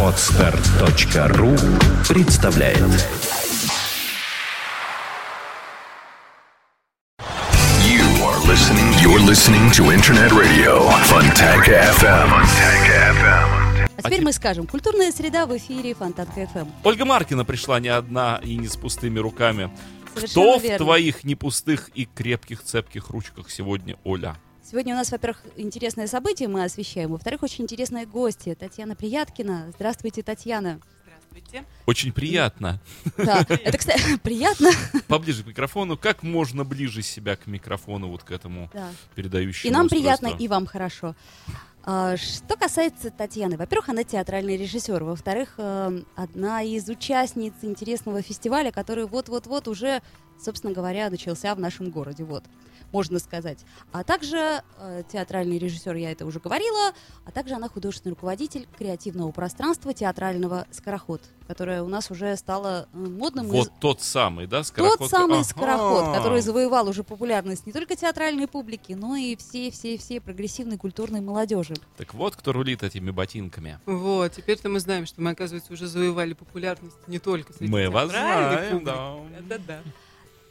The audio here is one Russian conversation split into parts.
Отстар.ру представляет You are listening. You're listening to Internet Radio Fontanka FM. Fontanka FM. А теперь мы скажем, культурная среда в эфире Фонтанка ФМ. Ольга Маркина пришла не одна и не с пустыми руками. Совершенно Кто в верно. твоих непустых и крепких цепких ручках сегодня, Оля? Сегодня у нас, во-первых, интересное событие мы освещаем, во-вторых, очень интересные гости. Татьяна Прияткина. Здравствуйте, Татьяна. Здравствуйте. Очень приятно. Да, это, кстати, приятно. Поближе к микрофону. Как можно ближе себя к микрофону, вот к этому Да. передающему И нам устройству? приятно, и вам хорошо. А, Что касается Татьяны, во-первых, она театральный режиссер, во-вторых, э, одна из участниц интересного фестиваля, который вот-вот-вот уже, собственно говоря, начался в нашем городе, вот, можно сказать. А также э, театральный режиссер, я это уже говорила, а также она художественный руководитель креативного пространства театрального «Скороход», которое у нас уже стало э, модным. и Вот тот самый, да, скороход? тот самый Ага. скороход, который завоевал уже популярность не только театральной публики, но и всей-всей-всей прогрессивной культурной молодежи. Так вот, кто рулит этими ботинками. Вот, теперь-то мы знаем, что мы, оказывается, уже завоевали популярность не только среди Мы вас знаем, публики. да. Да-да-да.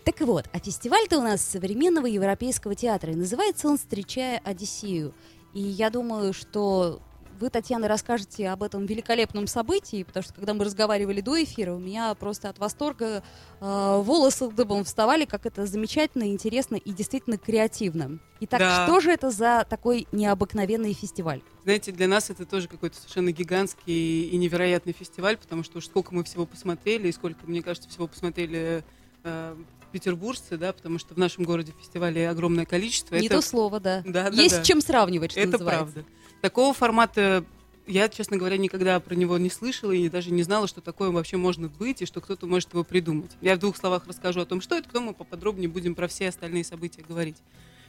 Так вот, а фестиваль-то у нас современного европейского театра, и называется он «Встречая Одиссею». И я думаю, что вы, Татьяна, расскажете об этом великолепном событии, потому что когда мы разговаривали до эфира, у меня просто от восторга э, волосы дыбом вставали, как это замечательно, интересно и действительно креативно. Итак, Да. что же это за такой необыкновенный фестиваль? Знаете, для нас это тоже какой-то совершенно гигантский и невероятный фестиваль, потому что уж сколько мы всего посмотрели, и сколько, мне кажется, всего посмотрели э, петербуржцы, да, потому что в нашем городе фестивалей огромное количество. Не это, то слово, да. Да, да, Есть да. чем сравнивать, что это называется. правда. Такого формата я, честно говоря, никогда про него не слышала и даже не знала, что такое вообще может быть и что кто-то может его придумать. Я в двух словах расскажу о том, что это, потом мы поподробнее будем про все остальные события говорить.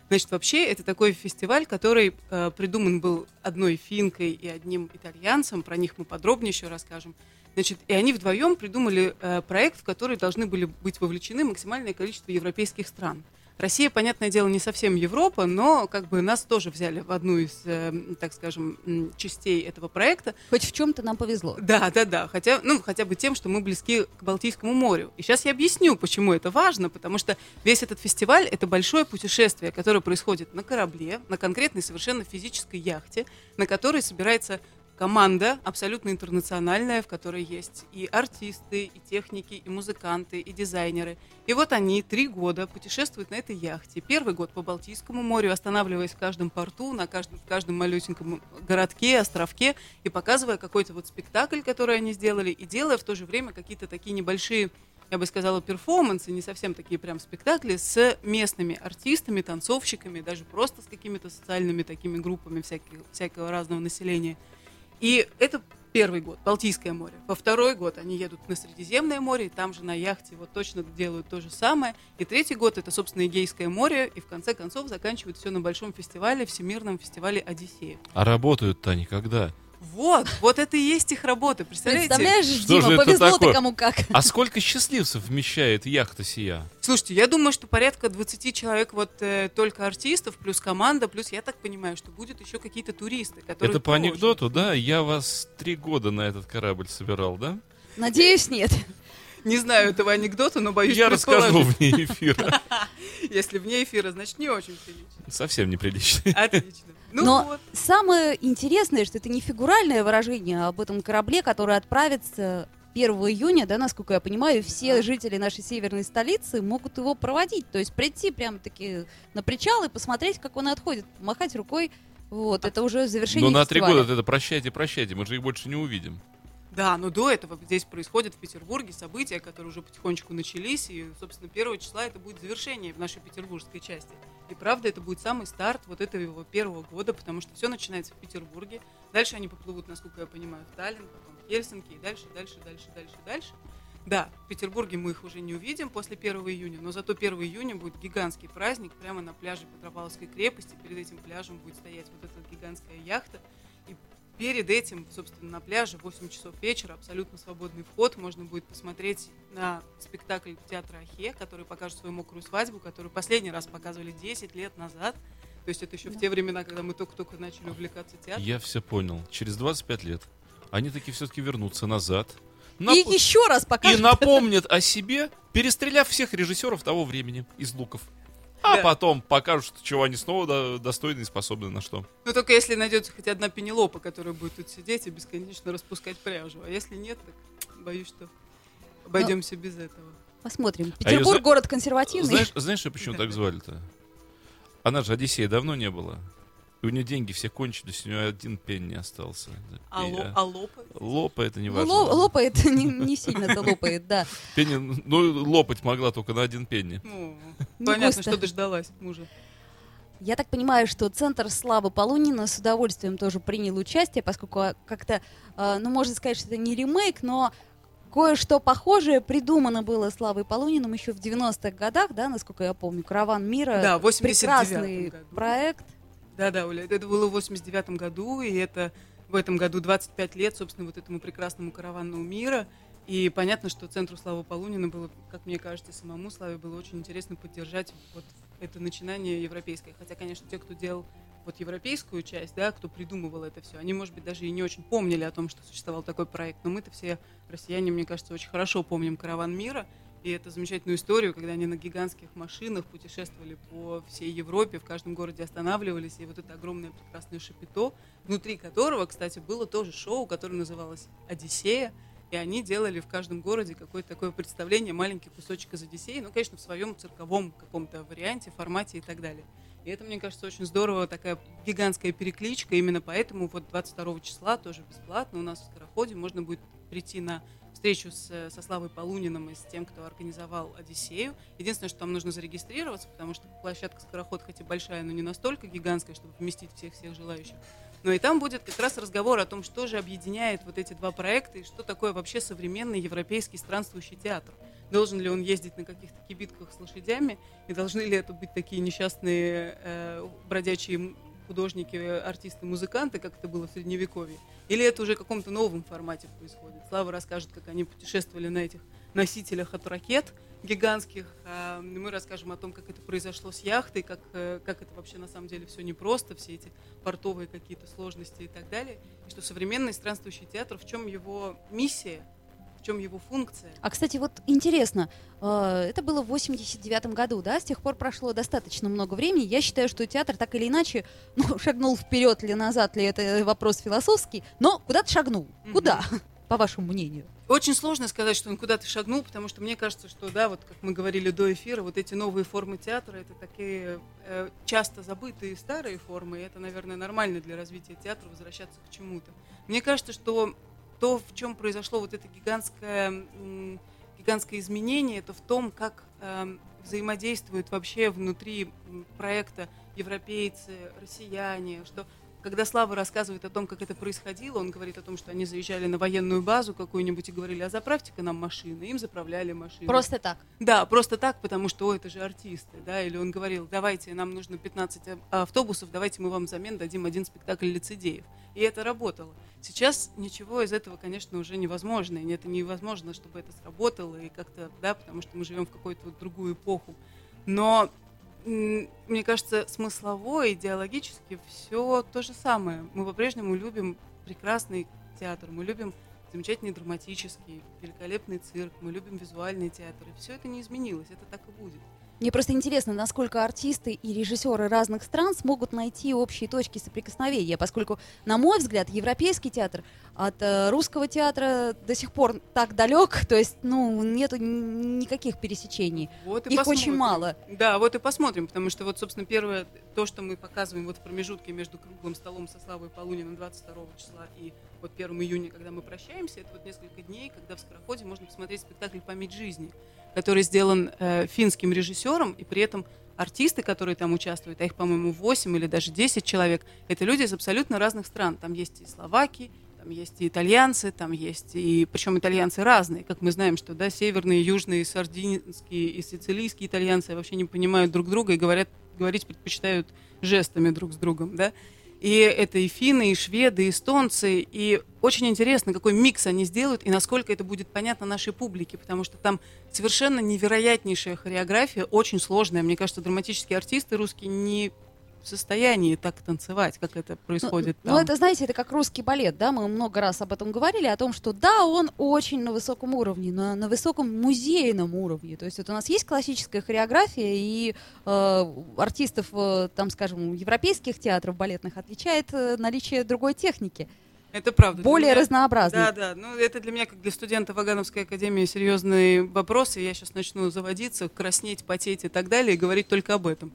Значит, вообще это такой фестиваль, который э, придуман был одной финкой и одним итальянцем. Про них мы подробнее еще расскажем. Значит, и они вдвоем придумали э, проект, в который должны были быть вовлечены максимальное количество европейских стран. Россия, понятное дело, не совсем Европа, но как бы нас тоже взяли в одну из, э, так скажем, частей этого проекта. Хоть в чем-то нам повезло. Да, да, да. Хотя, ну, хотя бы тем, что мы близки к Балтийскому морю. И сейчас я объясню, почему это важно, потому что весь этот фестиваль это большое путешествие, которое происходит на корабле, на конкретной совершенно физической яхте, на которой собирается команда абсолютно интернациональная, в которой есть и артисты, и техники, и музыканты, и дизайнеры. И вот они три года путешествуют на этой яхте. Первый год по Балтийскому морю, останавливаясь в каждом порту, на каждом, в каждом малюсеньком городке, островке, и показывая какой-то вот спектакль, который они сделали, и делая в то же время какие-то такие небольшие я бы сказала, перформансы, не совсем такие прям спектакли, с местными артистами, танцовщиками, даже просто с какими-то социальными такими группами всяких, всякого разного населения. И это первый год, Балтийское море. Во второй год они едут на Средиземное море, и там же на яхте вот точно делают то же самое. И третий год это, собственно, Эгейское море, и в конце концов заканчивают все на большом фестивале, Всемирном фестивале Одиссея. А работают-то они когда? Вот, вот это и есть их работа, представляете? Представляешь, Что Дима, повезло такое? ты кому как. А сколько счастливцев вмещает яхта сия? Слушайте, я думаю, что порядка 20 человек вот э, только артистов, плюс команда, плюс я так понимаю, что будет еще какие-то туристы, которые Это по тоже- анекдоту, да? Я вас три года на этот корабль собирал, да? Надеюсь, нет. Не знаю этого анекдота, но боюсь Я расскажу вне эфира. Если вне эфира, значит не очень прилично. Совсем неприлично. Отлично. Ну Но вот. самое интересное, что это не фигуральное выражение об этом корабле, который отправится 1 июня, да, насколько я понимаю, все жители нашей северной столицы могут его проводить. То есть прийти прям таки на причал и посмотреть, как он отходит, махать рукой. Вот, это уже завершение Но на три фестиваля. года это прощайте, прощайте, мы же их больше не увидим. Да, но до этого здесь происходят в Петербурге события, которые уже потихонечку начались, и, собственно, 1 числа это будет завершение в нашей петербургской части. И правда, это будет самый старт вот этого его первого года, потому что все начинается в Петербурге. Дальше они поплывут, насколько я понимаю, в Таллин, потом в Хельсинки, и дальше, дальше, дальше, дальше, дальше. Да, в Петербурге мы их уже не увидим после 1 июня, но зато 1 июня будет гигантский праздник прямо на пляже Петропавловской крепости. Перед этим пляжем будет стоять вот эта гигантская яхта. И перед этим, собственно, на пляже в 8 часов вечера абсолютно свободный вход. Можно будет посмотреть на спектакль театра Ахе, который покажет свою мокрую свадьбу, который последний раз показывали 10 лет назад. То есть это еще в те времена, когда мы только-только начали увлекаться театром. Я все понял. Через 25 лет они таки все-таки вернутся назад. И Нап- еще раз и покажут. напомнят о себе, перестреляв всех режиссеров того времени из луков. А Да. потом покажут, чего они снова до- достойны и способны на что. Ну, только если найдется хоть одна пенелопа, которая будет тут сидеть и бесконечно распускать пряжу. А если нет, так боюсь, что обойдемся без этого. Посмотрим. А Петербург за- город консервативный. Знаешь, знаешь, почему так звали-то? Она же Одиссея давно не было. И у нее деньги все кончились, у нее один пень не остался. А, И, ло- а, а лопать? Лопа это не Ну, важно. ло- лопает, не, не сильно это лопает, да. Пенни, ну, лопать могла только на один пенни. Ну, Не понятно, что дождалась мужа. Я так понимаю, что Центр славы Полунина с удовольствием тоже принял участие, поскольку а, как-то, э, ну, можно сказать, что это не ремейк, но кое-что похожее придумано было Славой Полуниным еще в 90-х годах, да, насколько я помню. «Караван мира». Да, в 89-м Прекрасный году. проект. Да-да, Оля, это было в 89 году, и это в этом году 25 лет, собственно, вот этому прекрасному караванному мира. И понятно, что Центру Славы Полунина было, как мне кажется, самому Славе было очень интересно поддержать вот это начинание европейское. Хотя, конечно, те, кто делал вот европейскую часть, да, кто придумывал это все, они, может быть, даже и не очень помнили о том, что существовал такой проект. Но мы-то все россияне, мне кажется, очень хорошо помним «Караван мира», и эту замечательную историю, когда они на гигантских машинах путешествовали по всей Европе, в каждом городе останавливались, и вот это огромное прекрасное шапито, внутри которого, кстати, было тоже шоу, которое называлось «Одиссея», и они делали в каждом городе какое-то такое представление, маленький кусочек из Одиссеи, ну, конечно, в своем цирковом каком-то варианте, формате и так далее. И это, мне кажется, очень здорово, такая гигантская перекличка. Именно поэтому вот 22 числа тоже бесплатно у нас в Скороходе можно будет прийти на встречу с, э, со Славой Полуниным и с тем, кто организовал Одиссею. Единственное, что там нужно зарегистрироваться, потому что площадка Скороход хоть и большая, но не настолько гигантская, чтобы вместить всех-всех желающих. Но и там будет как раз разговор о том, что же объединяет вот эти два проекта и что такое вообще современный европейский странствующий театр. Должен ли он ездить на каких-то кибитках с лошадями, и должны ли это быть такие несчастные э, бродячие художники, артисты, музыканты, как это было в Средневековье? Или это уже в каком-то новом формате происходит? Слава расскажет, как они путешествовали на этих носителях от ракет гигантских. а Мы расскажем о том, как это произошло с яхтой, как, э, как это вообще на самом деле все непросто, все эти портовые какие-то сложности и так далее. И что современный странствующий театр, в чем его миссия, чем его функция. А, кстати, вот интересно, э, это было в 89 году, да, с тех пор прошло достаточно много времени. Я считаю, что театр так или иначе, ну, шагнул вперед или назад, ли это вопрос философский, но куда-то шагнул. Мгм. Куда, по вашему мнению? Очень сложно сказать, что он куда-то шагнул, потому что мне кажется, что, да, вот как мы говорили до эфира, вот эти новые формы театра, это такие э, часто забытые старые формы, и это, наверное, нормально для развития театра возвращаться к чему-то. Мне кажется, что то, в чем произошло вот это гигантское, гигантское изменение, это в том, как эм, взаимодействуют вообще внутри проекта европейцы, россияне, что когда Слава рассказывает о том, как это происходило, он говорит о том, что они заезжали на военную базу какую-нибудь и говорили, а заправьте-ка нам машины. Им заправляли машины. Просто так. Да, просто так, потому что, о, это же артисты, да, или он говорил, давайте, нам нужно 15 а- автобусов, давайте мы вам взамен дадим один спектакль лицедеев. И это работало. Сейчас ничего из этого, конечно, уже невозможно, и это невозможно, чтобы это сработало, и как-то, да, потому что мы живем в какую-то вот другую эпоху. Но мне кажется, смыслово, идеологически все то же самое. Мы по-прежнему любим прекрасный театр, мы любим замечательный драматический, великолепный цирк, мы любим визуальный театр. И все это не изменилось, это так и будет. Мне просто интересно, насколько артисты и режиссеры разных стран смогут найти общие точки соприкосновения, поскольку, на мой взгляд, европейский театр от э, русского театра до сих пор так далек, то есть, ну, нету никаких пересечений. Вот и Их посмотрим. очень мало. Да, вот и посмотрим, потому что вот, собственно, первое, то, что мы показываем вот в промежутке между круглым столом со Славой Полуниным 22 числа и вот 1 июня, когда мы прощаемся, это вот несколько дней, когда в Скороходе можно посмотреть спектакль «Память жизни», который сделан э, финским режиссером, и при этом артисты, которые там участвуют, а их, по-моему, 8 или даже 10 человек, это люди из абсолютно разных стран. Там есть и словаки, там есть и итальянцы, там есть и... Причем итальянцы разные, как мы знаем, что, да, северные, южные, сардинские и сицилийские итальянцы вообще не понимают друг друга и говорят, говорить предпочитают жестами друг с другом, да. И это и финны, и шведы, и эстонцы. И очень интересно, какой микс они сделают и насколько это будет понятно нашей публике, потому что там совершенно невероятнейшая хореография, очень сложная. Мне кажется, драматические артисты русские не состоянии так танцевать, как это происходит ну, там. Ну, это, знаете, это как русский балет, да, мы много раз об этом говорили, о том, что да, он очень на высоком уровне, но на высоком музейном уровне. То есть вот у нас есть классическая хореография, и э, артистов, э, там, скажем, европейских театров балетных отличает э, наличие другой техники. Это правда. Более меня, разнообразный. Да, да. Ну, это для меня, как для студента Вагановской академии, серьезные вопросы. Я сейчас начну заводиться, краснеть, потеть и так далее, и говорить только об этом.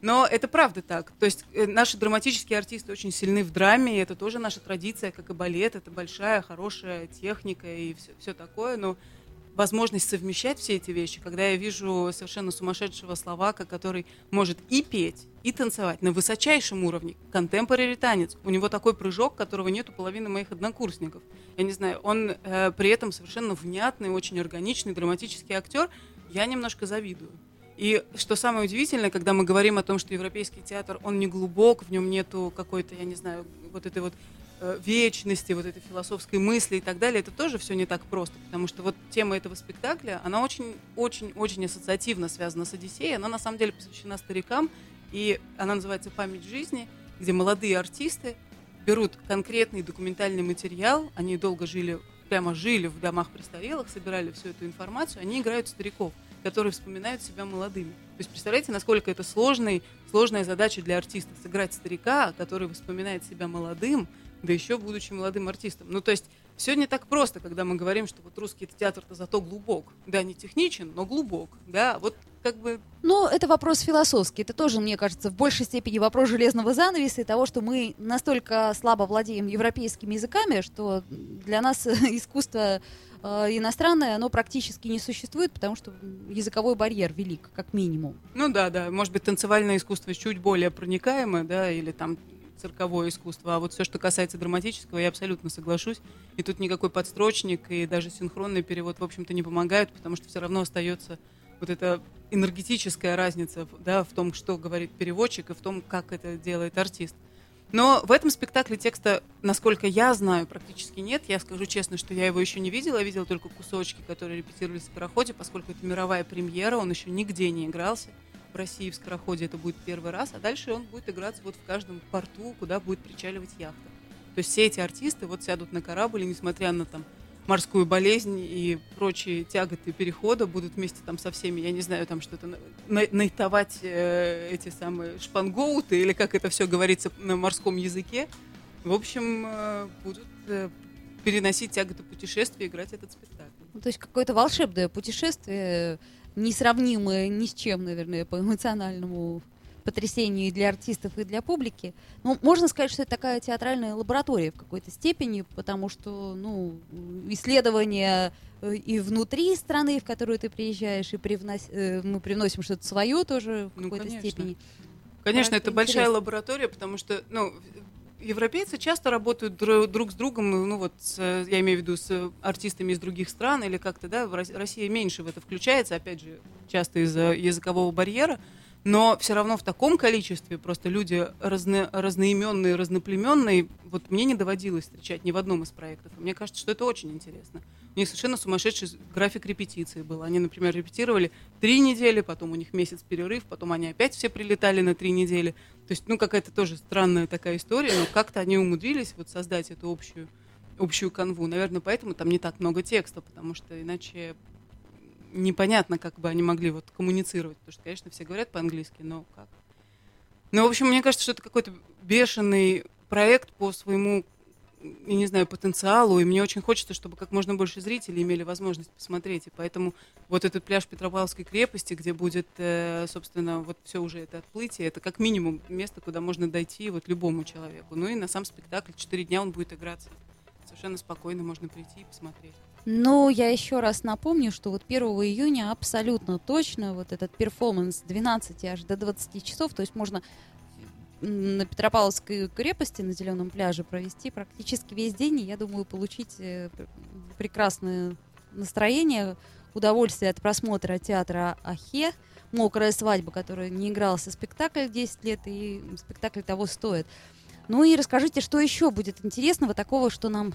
Но это правда так. То есть э, наши драматические артисты очень сильны в драме, и это тоже наша традиция, как и балет. Это большая, хорошая техника и все, все такое. Но возможность совмещать все эти вещи, когда я вижу совершенно сумасшедшего словака, который может и петь, и танцевать на высочайшем уровне, контемпорари танец. У него такой прыжок, которого нет у половины моих однокурсников. Я не знаю, он э, при этом совершенно внятный, очень органичный, драматический актер. Я немножко завидую. И что самое удивительное, когда мы говорим о том, что европейский театр, он не глубок, в нем нету какой-то, я не знаю, вот этой вот э, вечности, вот этой философской мысли и так далее, это тоже все не так просто, потому что вот тема этого спектакля, она очень-очень-очень ассоциативно связана с Одиссеей, она на самом деле посвящена старикам, и она называется «Память жизни», где молодые артисты берут конкретный документальный материал, они долго жили, прямо жили в домах престарелых, собирали всю эту информацию, они играют стариков, которые вспоминают себя молодыми. То есть представляете, насколько это сложный, сложная задача для артиста, сыграть старика, который вспоминает себя молодым, да еще будучи молодым артистом. Ну, то есть все не так просто, когда мы говорим, что вот русский театр-то зато глубок. Да, не техничен, но глубок. Да, вот как бы... Ну, это вопрос философский. Это тоже, мне кажется, в большей степени вопрос железного занавеса и того, что мы настолько слабо владеем европейскими языками, что для нас искусство э, иностранное, оно практически не существует, потому что языковой барьер велик, как минимум. Ну да, да. Может быть, танцевальное искусство чуть более проникаемое, да, или там цирковое искусство. А вот все, что касается драматического, я абсолютно соглашусь. И тут никакой подстрочник и даже синхронный перевод, в общем-то, не помогают, потому что все равно остается вот эта энергетическая разница да, в том, что говорит переводчик, и в том, как это делает артист. Но в этом спектакле текста, насколько я знаю, практически нет. Я скажу честно, что я его еще не видела. Я видела только кусочки, которые репетировались в «Скороходе», поскольку это мировая премьера, он еще нигде не игрался в России в Скороходе это будет первый раз, а дальше он будет играться вот в каждом порту, куда будет причаливать яхта. То есть все эти артисты вот сядут на корабль, и несмотря на там морскую болезнь и прочие тяготы перехода будут вместе там со всеми, я не знаю, там что-то на, найтовать э, эти самые шпангоуты или как это все говорится на морском языке. В общем, э, будут э, переносить тяготы путешествия, играть этот спектакль. Ну, то есть какое-то волшебное путешествие несравнимые ни с чем, наверное, по эмоциональному потрясению и для артистов, и для публики. Ну, можно сказать, что это такая театральная лаборатория в какой-то степени, потому что, ну, исследования э, и внутри страны, в которую ты приезжаешь, и привнос... Э, мы привносим что-то свое тоже в ну, какой-то конечно. степени. Конечно, это, это большая лаборатория, потому что, ну, европейцы часто работают друг с другом, ну вот, с, я имею в виду с артистами из других стран или как-то, да, Россия меньше в это включается, опять же, часто из-за языкового барьера, но все равно в таком количестве просто люди разно, разноименные, разноплеменные, вот мне не доводилось встречать ни в одном из проектов. Мне кажется, что это очень интересно. У них совершенно сумасшедший график репетиции был. Они, например, репетировали три недели, потом у них месяц перерыв, потом они опять все прилетали на три недели. То есть, ну, какая-то тоже странная такая история, но как-то они умудрились вот создать эту общую, общую канву. Наверное, поэтому там не так много текста, потому что иначе непонятно, как бы они могли вот коммуницировать. Потому что, конечно, все говорят по-английски, но как? Ну, в общем, мне кажется, что это какой-то бешеный проект по своему, я не знаю, потенциалу, и мне очень хочется, чтобы как можно больше зрителей имели возможность посмотреть. И поэтому вот этот пляж Петропавловской крепости, где будет, э, собственно, вот все уже это отплытие, это как минимум место, куда можно дойти вот любому человеку. Ну и на сам спектакль четыре дня он будет играться. Совершенно спокойно можно прийти и посмотреть. Ну, я еще раз напомню, что вот 1 июня абсолютно точно вот этот перформанс с 12 аж до 20 часов, то есть можно на Петропавловской крепости на Зеленом пляже провести практически весь день, и я думаю, получить э, прекрасное настроение, удовольствие от просмотра театра Ахе, «Мокрая свадьба», которая не игрался спектакль 10 лет, и спектакль того стоит. Ну и расскажите, что еще будет интересного такого, что нам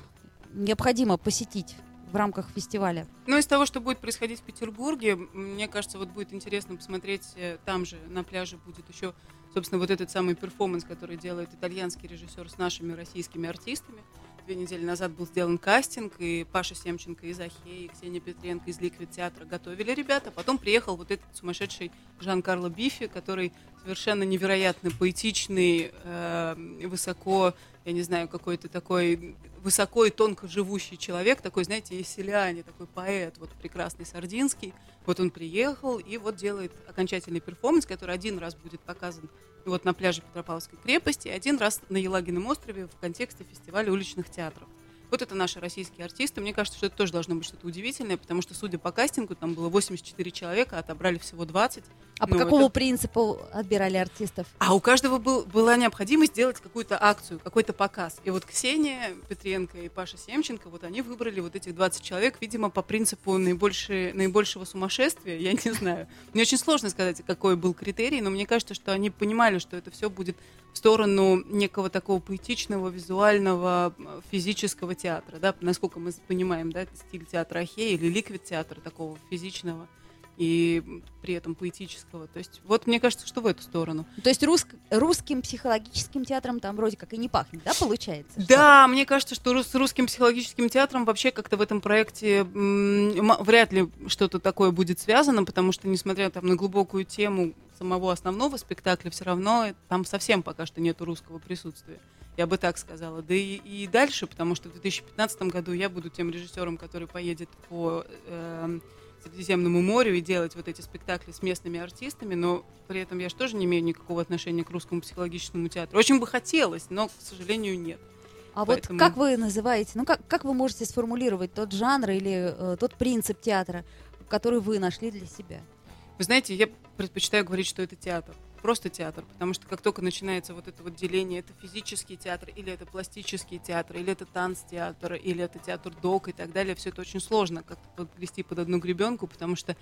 необходимо посетить в рамках фестиваля? Ну, из того, что будет происходить в Петербурге, мне кажется, вот будет интересно посмотреть, э, там же на пляже будет еще собственно, вот этот самый перформанс, который делает итальянский режиссер с нашими российскими артистами. Две недели назад был сделан кастинг, и Паша Семченко из АХЕ, и Ксения Петренко из Liquid театра готовили ребята. Потом приехал вот этот сумасшедший Жан-Карло Бифи, который совершенно невероятно поэтичный, э, высоко, я не знаю, какой-то такой высоко и тонко живущий человек, такой, знаете, еселяне, такой поэт, вот прекрасный Сардинский. Вот он приехал и вот делает окончательный перформанс, который один раз будет показан вот на пляже Петропавловской крепости, один раз на Елагином острове в контексте фестиваля уличных театров. Вот это наши российские артисты. Мне кажется, что это тоже должно быть что-то удивительное, потому что, судя по кастингу, там было 84 человека, отобрали всего 20. А по Ну, какому это- принципу отбирали артистов? А у каждого был, была необходимость сделать какую-то акцию, какой-то показ. И вот Ксения Петренко и Паша Семченко, вот они выбрали вот этих 20 человек, видимо, по принципу наибольшее, наибольшего сумасшествия, я не знаю. Мне очень сложно сказать, какой был критерий, но мне кажется, что они понимали, что это все будет в сторону некого такого поэтичного, визуального, физического театра, да, насколько мы понимаем, да, стиль театра Ахея или ликвид театра такого физичного и при этом поэтического. То есть вот мне кажется, что в эту сторону. То есть рус- русским психологическим театром там вроде как и не пахнет, да, получается? что? Да, мне кажется, что с русским психологическим театром вообще как-то в этом проекте вряд ли что-то такое будет связано, потому что, несмотря там на глубокую тему самого основного спектакля, все равно там совсем пока что нету русского присутствия. Я бы так сказала. Да и, и дальше, потому что в 2015 году я буду тем режиссером, который поедет по эм, Средиземному морю и делать вот эти спектакли с местными артистами, но при этом я же тоже не имею никакого отношения к русскому психологическому театру. Очень бы хотелось, но, к сожалению, нет. А Поэтому- вот как вы называете, ну как, как вы можете сформулировать тот жанр или э, тот принцип театра, который вы нашли для себя? Вы знаете, я предпочитаю говорить, что это театр. Просто театр. Потому что как только начинается вот это вот деление, это физический театр, или это пластический театр, или это танц-театр, или это театр док и так далее, все это очень сложно как-то подвести под одну гребенку, потому что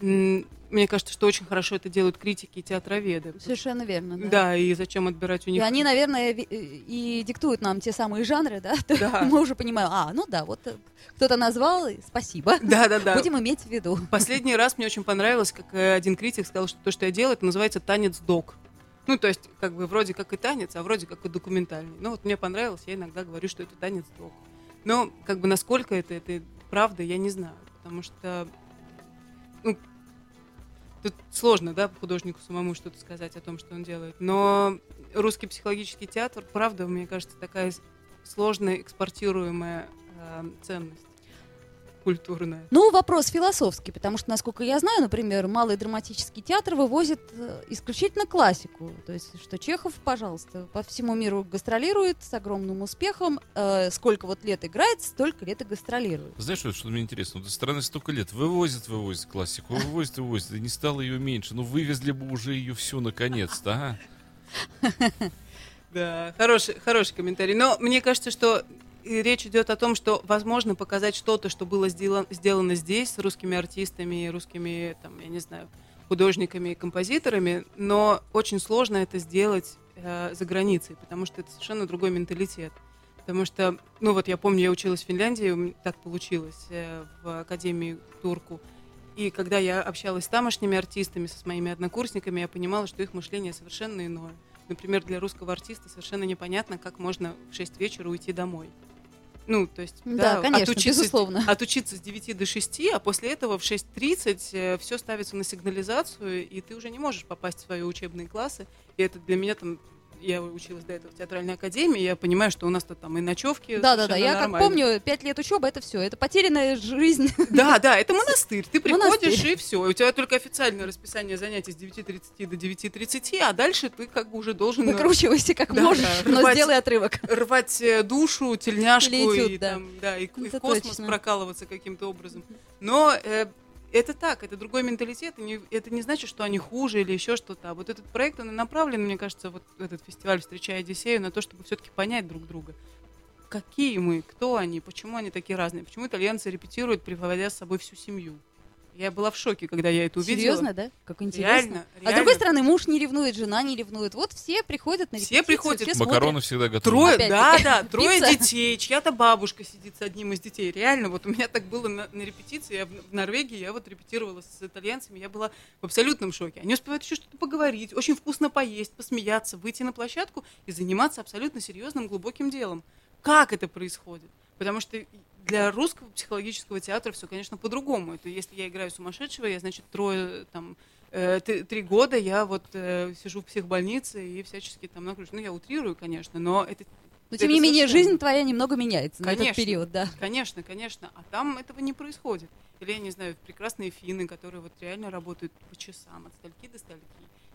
мне кажется, что очень хорошо это делают критики и театроведы. Совершенно верно, да. Да, и зачем отбирать у И них... они, наверное, и диктуют нам те самые жанры, да? Да. Мы уже понимаем, а, ну да, вот э, кто-то назвал, и спасибо. Да, да, да. Будем иметь в виду. Последний раз мне очень понравилось, как э, один критик сказал, что то, что я делаю, это называется танец док. Ну, то есть, как бы вроде как и танец, а вроде как и документальный. Ну, вот мне понравилось, я иногда говорю, что это танец док. Но, как бы, насколько это, это правда, я не знаю. Потому что, ну, тут сложно, да, художнику самому что-то сказать о том, что он делает. Но русский психологический театр, правда, мне кажется, такая сложная экспортируемая э, ценность культурная. Ну, вопрос философский, потому что, насколько я знаю, например, Малый драматический театр вывозит э, исключительно классику. То есть, что Чехов, пожалуйста, по всему миру гастролирует с огромным успехом. Э, сколько вот лет играет, столько лет и гастролирует. Знаешь, что, что мне интересно? Вот эта страна столько лет вывозит, вывозит классику, вывозит, вывозит, и не стало ее меньше. Ну, вывезли бы уже ее всю наконец-то, а? Да, хороший, хороший комментарий. Но мне кажется, что и речь идет о том, что возможно показать что-то, что было сделано, сделано здесь с русскими артистами, русскими, там, я не знаю, художниками и композиторами, но очень сложно это сделать э, за границей, потому что это совершенно другой менталитет. Потому что, ну вот я помню, я училась в Финляндии, так получилось, э, в Академии Турку. И когда я общалась с тамошними артистами, со моими однокурсниками, я понимала, что их мышление совершенно иное. Например, для русского артиста совершенно непонятно, как можно в 6 вечера уйти домой. Ну, то есть, Да, конечно, отучиться, безусловно. отучиться с 9 до 6, а после этого в 6.30 все ставится на сигнализацию, и ты уже не можешь попасть в свои учебные классы. И это для меня там я училась до этого в театральной академии, я понимаю, что у нас-то там и ночевки. Да, да, да. Я как нормально. помню, пять лет учебы это все. Это потерянная жизнь. Да, да, это монастырь. Ты приходишь Монастырь. и все. У тебя только официальное расписание занятий с 9.30 до 9.30, а дальше ты как бы уже должен э, Выкручивайся как Да, можешь, да, но рвать- сделай отрывок. рвать э, душу, тельняшку этюд, и, да. там, да, и, и в космос точно. прокалываться каким-то образом. Но э, это так, это другой менталитет. и не- это не значит, что они хуже или еще что-то. А вот этот проект, он и направлен, мне кажется, вот этот фестиваль «Встречая Одиссею» на то, чтобы все-таки понять друг друга. Какие мы, кто они, почему они такие разные, почему итальянцы репетируют, приводя с собой всю семью. Я была в шоке, когда я это увидела. Серьезно, да? Как интересно. Реально, А с реально. другой стороны, муж не ревнует, жена не ревнует. Вот все приходят на Все репетицию, приходят. все смотрят. Макароны всегда готовы. Трое, Опять-таки. да, да, трое Пицца. детей, чья-то бабушка сидит с одним из детей. Реально, вот у меня так было на, на репетиции, я в, в Норвегии, я вот репетировала с итальянцами, я была в абсолютном шоке. Они успевают еще что-то поговорить, очень вкусно поесть, посмеяться, выйти на площадку и заниматься абсолютно серьезным, глубоким делом. Как это происходит? Потому что для русского психологического театра все, конечно, по-другому. Это если я играю сумасшедшего, я, значит, трое, там, э, три года я вот э, сижу в психбольнице и всячески там накручу. Ну, я утрирую, конечно, но это Но тем это не менее, совершенно- жизнь твоя немного меняется на этот Конечно. период, да. Конечно, конечно. А там этого не происходит. Или, я не знаю, прекрасные финны, которые вот реально работают по часам, от стальки до стальки.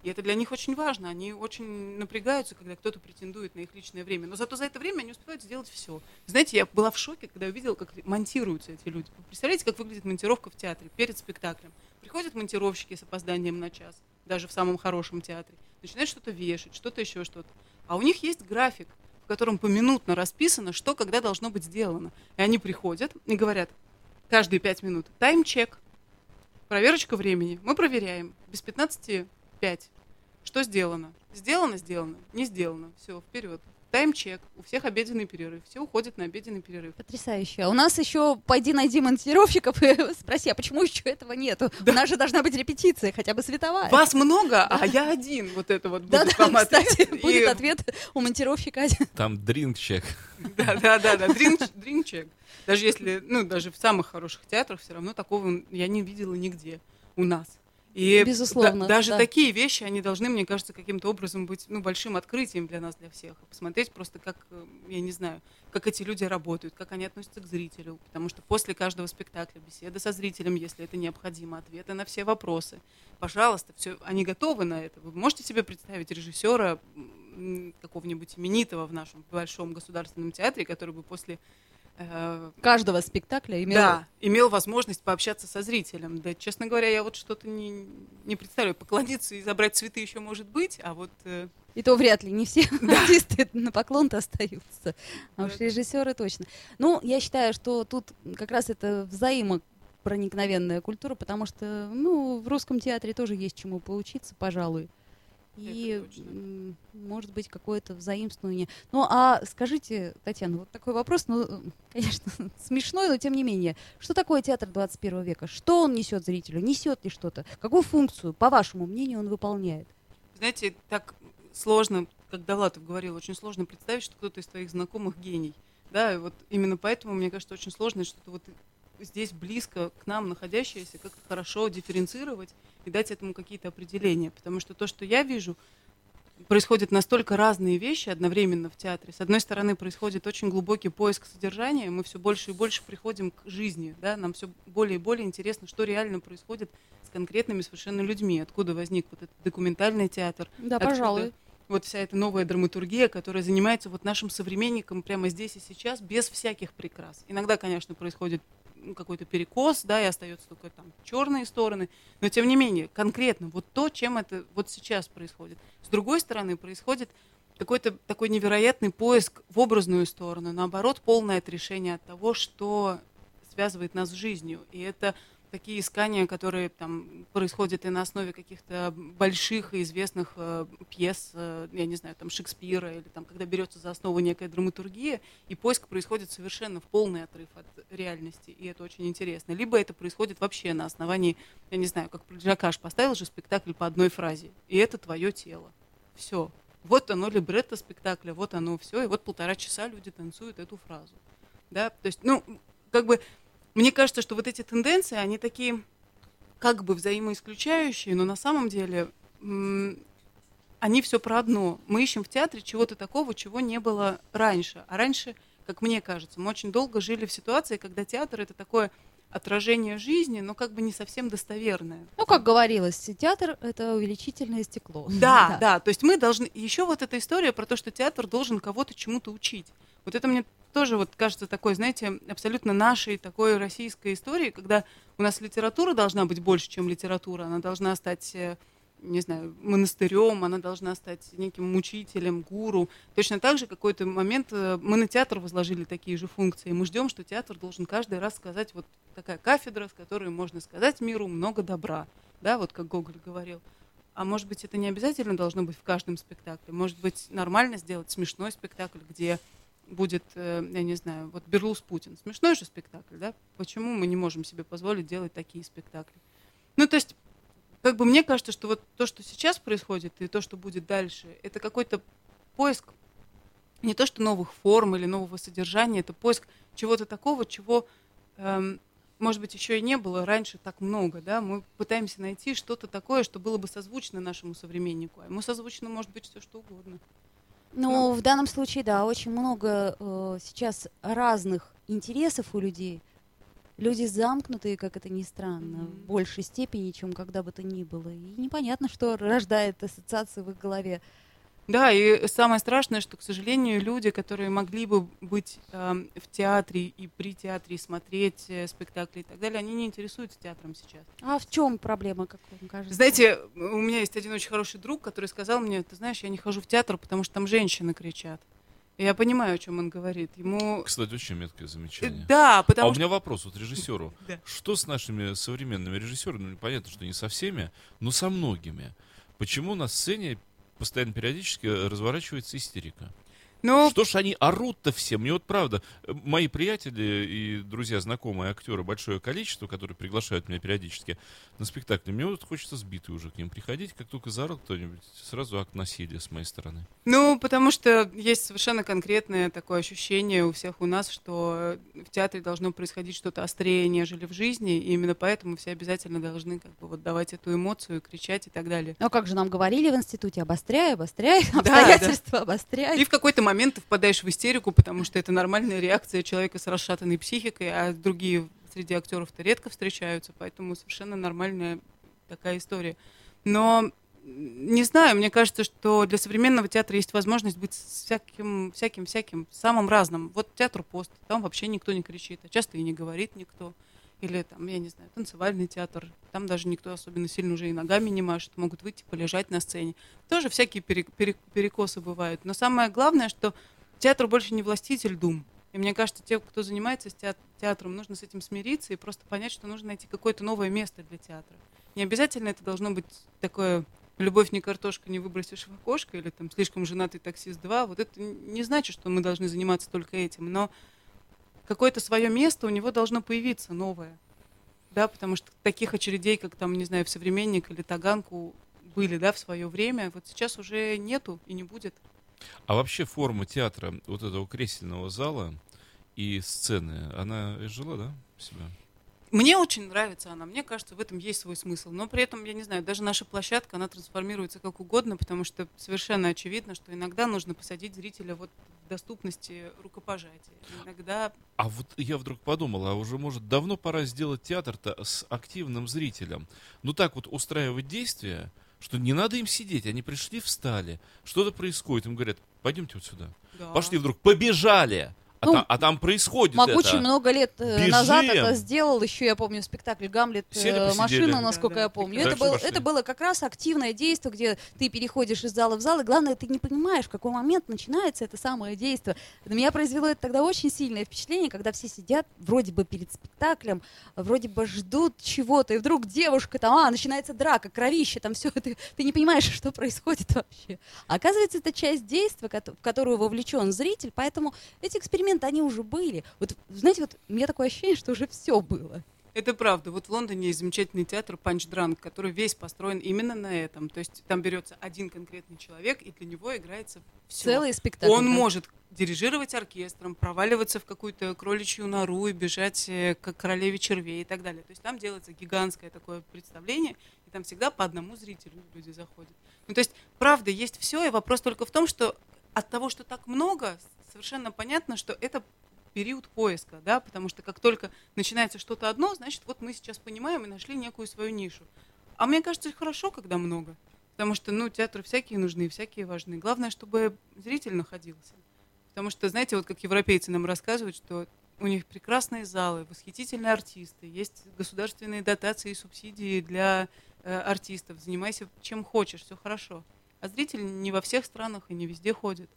И это для них очень важно. Они очень напрягаются, когда кто-то претендует на их личное время. Но зато за это время они успевают сделать все. Знаете, я была в шоке, когда увидела, как монтируются эти люди. Вы представляете, как выглядит монтировка в театре перед спектаклем? Приходят монтировщики с опозданием на час, даже в самом хорошем театре, начинают что-то вешать, что-то еще что-то. А у них есть график, в котором поминутно расписано, что когда должно быть сделано. И они приходят и говорят каждые пять минут тайм-чек, проверочка времени. Мы проверяем. Без 15 5. Что сделано? Сделано, сделано. Не сделано. Все, вперед. Тайм-чек. У всех обеденный перерыв. Все уходят на обеденный перерыв. Потрясающе. А у нас еще пойди найди монтировщиков и спроси, а почему еще этого нету? У нас же должна быть репетиция, хотя бы световая. Вас много, а я один. Вот это вот Да, будет да, вам ответ. кстати, И- будет ответ у монтировщика один. Там дринк-чек. Да, да, да, да. Дринк- дринк-чек. Даже если, ну, даже в самых хороших театрах все равно такого я не видела нигде у нас. И Безусловно, да- даже да. такие вещи, они должны, мне кажется, каким-то образом быть ну, большим открытием для нас, для всех. Посмотреть просто, как, э, я не знаю, как эти люди работают, как они относятся к зрителю. Потому что после каждого спектакля беседа со зрителем, если это необходимо, ответы на все вопросы. Пожалуйста, все, они готовы на это. Вы можете себе представить режиссера какого-нибудь именитого в нашем большом государственном театре, который бы после э, Каждого спектакля имел... да, имел возможность пообщаться со зрителем. Да, честно говоря, я вот что-то не, не представляю. Поклониться и забрать цветы еще может быть, а вот э, И то вряд ли, не все артисты на поклон-то остаются. А уж режиссеры точно. Ну, я считаю, что тут как раз это взаимопроникновенная культура, потому что, ну, в русском театре тоже есть чему поучиться, пожалуй. И, может быть, какое-то взаимствование. Ну, а скажите, Татьяна, вот такой вопрос, ну, э, конечно, смешной, но тем не менее. Что такое театр 21 века? Что он несет зрителю? Несет ли что-то? Какую функцию, по вашему мнению, он выполняет? знаете, так сложно, как Довлатов говорил, очень сложно представить, что кто-то из твоих знакомых гений. Да, и вот именно поэтому, мне кажется, очень сложно что-то вот здесь близко к нам находящееся как-то хорошо дифференцировать и дать этому какие-то определения. Потому что то, что я вижу, происходят настолько разные вещи одновременно в театре. С одной стороны, происходит очень глубокий поиск содержания, мы все больше и больше приходим к жизни, да, нам все более и более интересно, что реально происходит с конкретными совершенно людьми, откуда возник вот этот документальный театр, Да, Откуда пожалуй. вот вся эта новая драматургия, которая занимается вот нашим современником прямо здесь и сейчас, без всяких прикрас. Иногда, конечно, происходит какой-то перекос, да, и остаются только там черные стороны, но тем не менее, конкретно вот то, чем это вот сейчас происходит. С другой стороны, происходит какой-то такой невероятный поиск в образную сторону, наоборот, полное отрешение от того, что связывает нас с жизнью. И это такие искания, которые там происходят и на основе каких-то больших и известных э, пьес, э, я не знаю, там Шекспира, или там, когда берется за основу некая драматургия, и поиск происходит совершенно в полный отрыв от реальности, и это очень интересно. Либо это происходит вообще на основании, я не знаю, как Жакаш поставил же спектакль по одной фразе, и это твое тело. Все. Вот оно либретто спектакля, вот оно все, и вот полтора часа люди танцуют эту фразу. Да, то есть, ну, как бы, мне кажется, что вот эти тенденции, они такие как бы взаимоисключающие, но на самом деле они все про одно. Мы ищем в театре чего-то такого, чего не было раньше. А раньше, как мне кажется, мы очень долго жили в ситуации, когда театр это такое отражение жизни, но как бы не совсем достоверное. Ну, как говорилось, театр — это увеличительное стекло. Да, да, То есть мы должны... Еще вот эта история про то, что театр должен кого-то чему-то учить. Вот это мне тоже вот кажется такой, знаете, абсолютно нашей такой российской историей, когда у нас литература должна быть больше, чем литература. Она должна стать э, не знаю, монастырем, она должна стать неким мучителем, гуру. Точно так же какой-то момент э, мы на театр возложили такие же функции. Мы ждем, что театр должен каждый раз сказать вот такая кафедра, с которой можно сказать миру много добра, да, вот как Гоголь говорил. А может быть, это не обязательно должно быть в каждом спектакле. Может быть, нормально сделать смешной спектакль, где будет, э, я не знаю, вот Берлус Путин. Смешной же спектакль, да? Почему мы не можем себе позволить делать такие спектакли? Ну, то есть, как бы мне кажется, что вот то, что сейчас происходит, и то, что будет дальше, это какой-то поиск не то, что новых форм или нового содержания, это поиск чего-то такого, чего, эм, может быть, еще и не было раньше так много, да? Мы пытаемся найти что-то такое, что было бы созвучно нашему современнику. А ему созвучно может быть все что угодно. Ну, в данном случае, да, очень много э, сейчас разных интересов у людей. Люди замкнутые, как это ни странно, Мгм. в большей степени, чем когда бы то ни было. И непонятно, что рождает ассоциации в их голове. Да, и самое страшное, что, к сожалению, люди, которые могли бы быть эм, в театре и при театре смотреть э, спектакли и так далее, они не интересуются театром сейчас. А в чем проблема, как вам кажется? Знаете, у меня есть один очень хороший друг, который сказал мне, ты знаешь, я не хожу в театр, потому что там женщины кричат. Я понимаю, о чем он говорит. Ему... Кстати, очень меткое Э, замечание. Да, А потому у что... меня вопрос вот режиссеру. Да. Что с нашими современными режиссерами? Ну, понятно, что не со всеми, но со многими. Почему на сцене постоянно периодически разворачивается истерика? Ну, Что ж они орут-то все? Мне вот правда, э, мои приятели и друзья, знакомые актеры, большое количество, которые приглашают меня периодически на спектакли, мне вот хочется сбитый уже к ним приходить, как только заорал кто-нибудь, сразу акт насилия с моей стороны. Ну, потому что есть совершенно конкретное такое ощущение у всех у нас, что в театре должно происходить что-то острее, нежели в жизни, и именно поэтому все обязательно должны как бы вот давать эту эмоцию, кричать и так далее. Ну, как же нам говорили в институте, обостряй, обостряй, Да, обстоятельства обостряй. И в какой-то момент ты впадаешь в истерику, потому что это нормальная реакция человека с расшатанной психикой, а другие среди актеров-то редко встречаются, поэтому совершенно нормальная такая история. Но не знаю, мне кажется, что для современного театра есть возможность быть всяким, всяким, всяким, самым разным. Вот театр пост, там вообще никто не кричит, а часто и не говорит никто. Или там, я не знаю, танцевальный театр, там даже никто особенно сильно уже и ногами не машет, могут выйти полежать на сцене. Тоже всякие пере- пере- перекосы бывают. Но самое главное, что театр больше не властитель дум. И мне кажется, те, кто занимается театром, нужно с этим смириться и просто понять, что нужно найти какое-то новое место для театра. Не обязательно это должно быть такое «любовь не картошка, не выбросишь в окошко» или там «слишком женатый таксист 2». Вот это не значит, что мы должны заниматься только этим, но какое-то свое место у него должно появиться новое. Да, потому что таких очередей, как там, не знаю, в «Современник» или «Таганку» были, да, в свое время, вот сейчас уже нету и не будет. А вообще форма театра, вот этого кресельного зала и сцены, она жила, да, в себя? Мне очень нравится она, мне кажется, в этом есть свой смысл. Но при этом, я не знаю, даже наша площадка, она трансформируется как угодно, потому что совершенно очевидно, что иногда нужно посадить зрителя вот доступности рукопожатия. Иногда А вот я вдруг подумал, а уже, может, давно пора сделать театр-то с активным зрителем. Ну так вот устраивать действия, что не надо им сидеть, они пришли, встали, что-то происходит, им говорят, пойдемте вот сюда. да. Пошли вдруг, побежали! А, Ну, та- а там происходит Могучий это. много лет э, Бежим. назад это сделал. Еще я помню спектакль Гамлет э, машина, насколько Да, я помню. Это было, это было как раз активное действие, где ты переходишь из зала в зал, и главное, ты не понимаешь, в какой момент начинается это самое действие. На меня произвело это тогда очень сильное впечатление, когда все сидят вроде бы перед спектаклем, вроде бы ждут чего-то, и вдруг девушка там, а, начинается драка, кровище, там все, ты, ты не понимаешь, что происходит вообще. А оказывается, это часть действия, в которую вовлечен зритель, поэтому эти эксперименты, они уже были. Вот, знаете, вот у меня такое ощущение, что уже все было. Это правда. Вот в Лондоне есть замечательный театр Панч Дранк, который весь построен именно на этом. То есть там берется один конкретный человек, и для него играется все. Целый спектакль. Он да. может дирижировать оркестром, проваливаться в какую-то кроличью нору и бежать э, к королеве червей и так далее. То есть там делается гигантское такое представление, и там всегда по одному зрителю люди заходят. Ну, то есть, правда, есть все, и вопрос только в том, что от того, что так много, совершенно понятно, что это период поиска, да, потому что как только начинается что-то одно, значит, вот мы сейчас понимаем и нашли некую свою нишу. А мне кажется, хорошо, когда много. Потому что, ну, театры всякие нужны, всякие важны. Главное, чтобы зритель находился. Потому что, знаете, вот как европейцы нам рассказывают, что у них прекрасные залы, восхитительные артисты, есть государственные дотации и субсидии для э, артистов. Занимайся чем хочешь, все хорошо. А зритель не во всех странах и не везде ходит.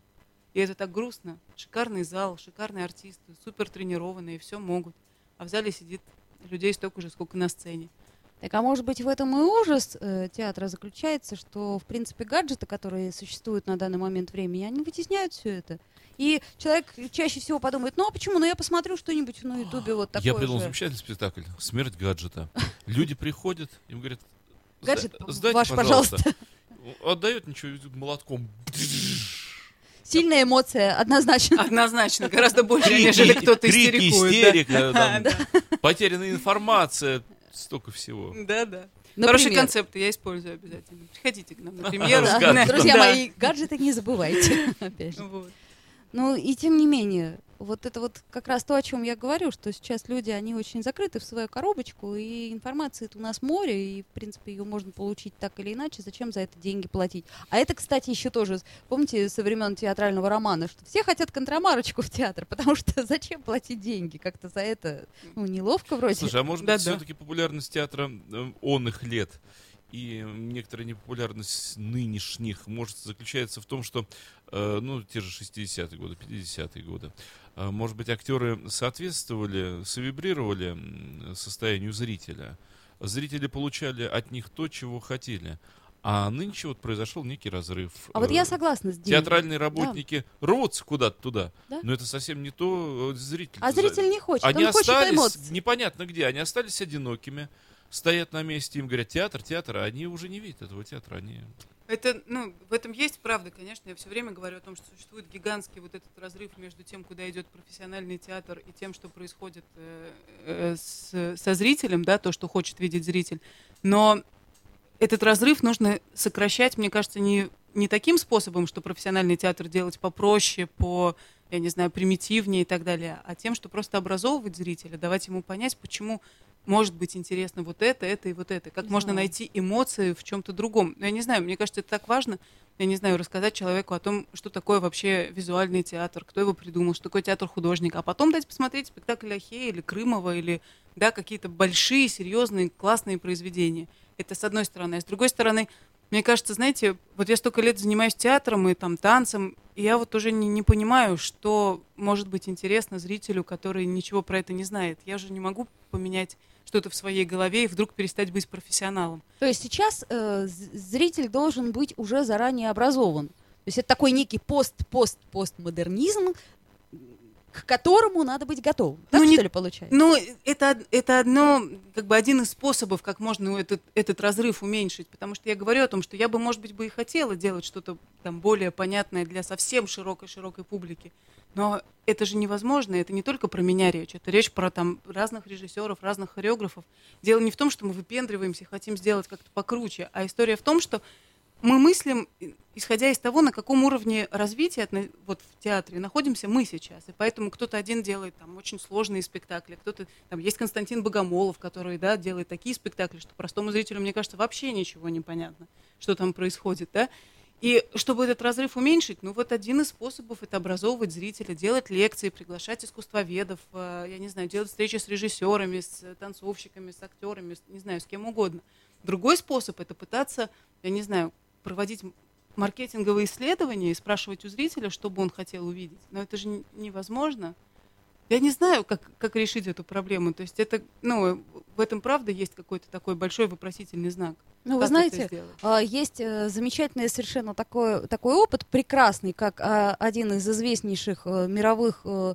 И это так грустно. Шикарный зал, шикарные артисты, супер тренированные, все могут. А в зале сидит людей столько же, сколько на сцене. Так а может быть в этом и ужас э, театра заключается, что в принципе гаджеты, которые существуют на данный момент времени, они вытесняют все это. И человек чаще всего подумает, ну а почему? Ну я посмотрю что-нибудь на ютубе вот такое Я придумал же. замечательный спектакль «Смерть гаджета». Люди приходят, им говорят, «Сда- Гаджет сдайте, ваш, пожалуйста». Отдают ничего, молотком. Сильная эмоция, однозначно. Однозначно, гораздо больше, Крики, нежели кто-то крики, истерикует. да. истерика, там, Да, потерянная информация, столько всего. Да, да. Например. Хорошие концепты я использую обязательно. Приходите к нам на премьеру. Да. Друзья Да. мои, гаджеты не забывайте. Опять же. Вот. Ну и тем не менее, вот это вот как раз то, о чем я говорю, что сейчас люди, они очень закрыты в свою коробочку, и информации у нас море, и, в принципе, ее можно получить так или иначе, зачем за это деньги платить. А это, кстати, еще тоже, помните, со времен театрального романа, что все хотят контрамарочку в театр, потому что зачем платить деньги? Как-то за это, ну, неловко вроде. Слушай, а может быть, все-таки популярность театра э, он их лет и некоторая непопулярность нынешних может заключается в том, что, э, ну, те же 60-е годы, 50-е годы, может быть, актеры соответствовали, совибрировали состоянию зрителя. Зрители получали от них то, чего хотели. А нынче вот произошел некий разрыв. А вот Э, я согласна с Димой. Театральные работники рвутся куда-то туда, Да. но это совсем не то э, зритель. А зритель не хочет, Они он хочет остались эмоций. непонятно где, они остались одинокими, стоят на месте, им говорят театр, театр, а они уже не видят этого театра, они... Это, ну, в этом есть правда, конечно. Я все время говорю о том, что существует гигантский вот этот разрыв между тем, куда идет профессиональный театр, и тем, что происходит э, э, с- со зрителем, да, то, что хочет видеть зритель. Но этот разрыв нужно сокращать, мне кажется, не, не таким способом, что профессиональный театр делать попроще, по, я не знаю, примитивнее и так далее, а тем, что просто образовывать зрителя, давать ему понять, почему может быть интересно вот это, это и вот это. Как Не можно найти эмоции в чем-то другом. Ну, Я не знаю, мне кажется, это так важно. Я не знаю, рассказать человеку о том, что такое вообще визуальный театр, кто его придумал, что такое театр художника, а потом дать посмотреть спектакль Ахея или Крымова, или да, какие-то большие, серьезные, классные произведения. Это с одной стороны. А с другой стороны, мне кажется, знаете, вот я столько лет занимаюсь театром и там танцем, и я вот уже не, не понимаю, что может быть интересно зрителю, который ничего про это не знает. Я же не могу поменять что-то в своей голове и вдруг перестать быть профессионалом. То есть сейчас э, зритель должен быть уже заранее образован. То есть это такой некий пост-пост-постмодернизм, к которому надо быть готовым. Так Ну, не- что ли получается? Ну, это, это одно, как бы один из способов, как можно этот, этот разрыв уменьшить. Потому что я говорю о том, что я бы, может быть, бы и хотела делать что-то там более понятное для совсем широкой-широкой публики. Но это же невозможно. Это не только про меня речь. Это речь про там разных режиссеров, разных хореографов. Дело не в том, что мы выпендриваемся хотим сделать как-то покруче, а история в том, что мы мыслим, исходя из того, на каком уровне развития вот в театре находимся мы сейчас. И поэтому кто-то один делает там очень сложные спектакли, кто-то там есть Константин Богомолов, который да, делает такие спектакли, что простому зрителю, мне кажется, вообще ничего не понятно, что там происходит. Да? И чтобы этот разрыв уменьшить, ну вот один из способов это образовывать зрителя, делать лекции, приглашать искусствоведов, э, я не знаю, делать встречи с режиссерами, с э, танцовщиками, с актерами, с- не знаю, с кем угодно. Другой способ это пытаться, я не знаю, проводить маркетинговые исследования и спрашивать у зрителя, что бы он хотел увидеть. Но это же невозможно. Я не знаю, как, как решить эту проблему. То есть это, ну, в этом правда есть какой-то такой большой вопросительный знак. Ну, вы Как это знаете, а, есть э, замечательный совершенно такой, такой опыт, прекрасный, как а, один из известнейших э, мировых э,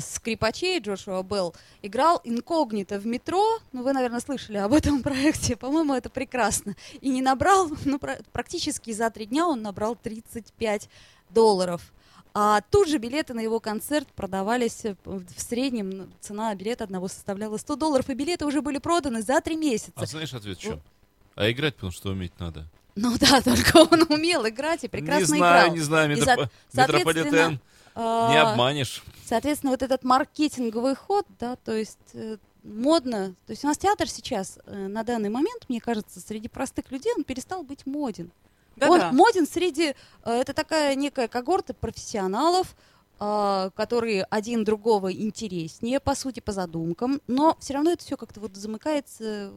скрипачей, Джошуа Белл, играл инкогнито в метро. Ну, вы, наверное, слышали об этом проекте. По-моему, это прекрасно. И не набрал, ну, пра- практически за три дня он набрал 35 долларов. А тут же билеты на его концерт продавались э, в среднем. ну, Цена билета одного составляла 100 долларов, и билеты уже были проданы за три месяца. А знаешь ответ в чем? А играть, потому что уметь надо. Ну да, только он умел играть и прекрасно не знаю, играл. не знаю, И метропо- за- метрополитен а, не обманешь. Соответственно, вот этот маркетинговый ход, да, то есть э, модно. То есть у нас театр сейчас э, на данный момент, мне кажется, среди простых людей он перестал быть моден. Да-да. Он моден среди, э, это такая некая когорта профессионалов, а, которые один другого интереснее, по сути, по задумкам, но все равно это все как-то вот замыкается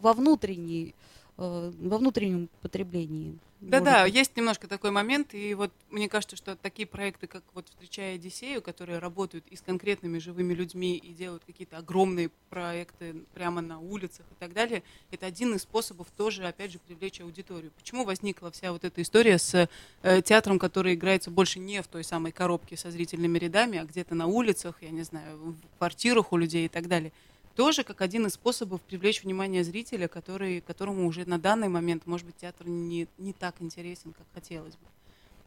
во внутренней, э, во внутреннем потреблении. Да-да, есть немножко такой момент, и вот мне кажется, что такие проекты, как вот «Встречая Одиссею», которые работают и с конкретными живыми людьми, и делают какие-то огромные проекты прямо на улицах и так далее, это один из способов тоже, опять же, привлечь аудиторию. Почему возникла вся вот эта история с э, театром, который играется больше не в той самой коробке со зрительными рядами, а где-то на улицах, я не знаю, в квартирах у людей и так далее тоже как один из способов привлечь внимание зрителя, который, которому уже на данный момент, может быть, театр не, не так интересен, как хотелось бы.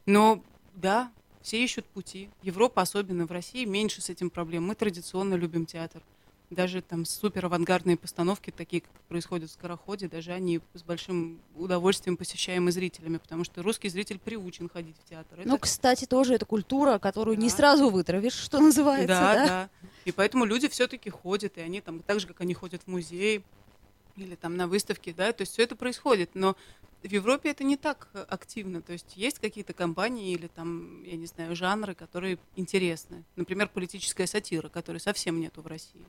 Но да, все ищут пути. Европа, особенно в России, меньше с этим проблем. Мы традиционно любим театр. Даже там супер авангардные постановки, такие, как происходят в «Скороходе», даже они с большим удовольствием посещаемы зрителями, потому что русский зритель приучен ходить в театр. Это Ну, кстати, тоже это культура, которую не Да. сразу вытравишь, что называется, да, да? да. И поэтому люди все-таки ходят, и они там, так же, как они ходят в музей или там на выставки, да, то есть все это происходит. Но в Европе это не так активно. То есть есть какие-то компании или там, я не знаю, жанры, которые интересны. Например, политическая сатира, которой совсем нету в России.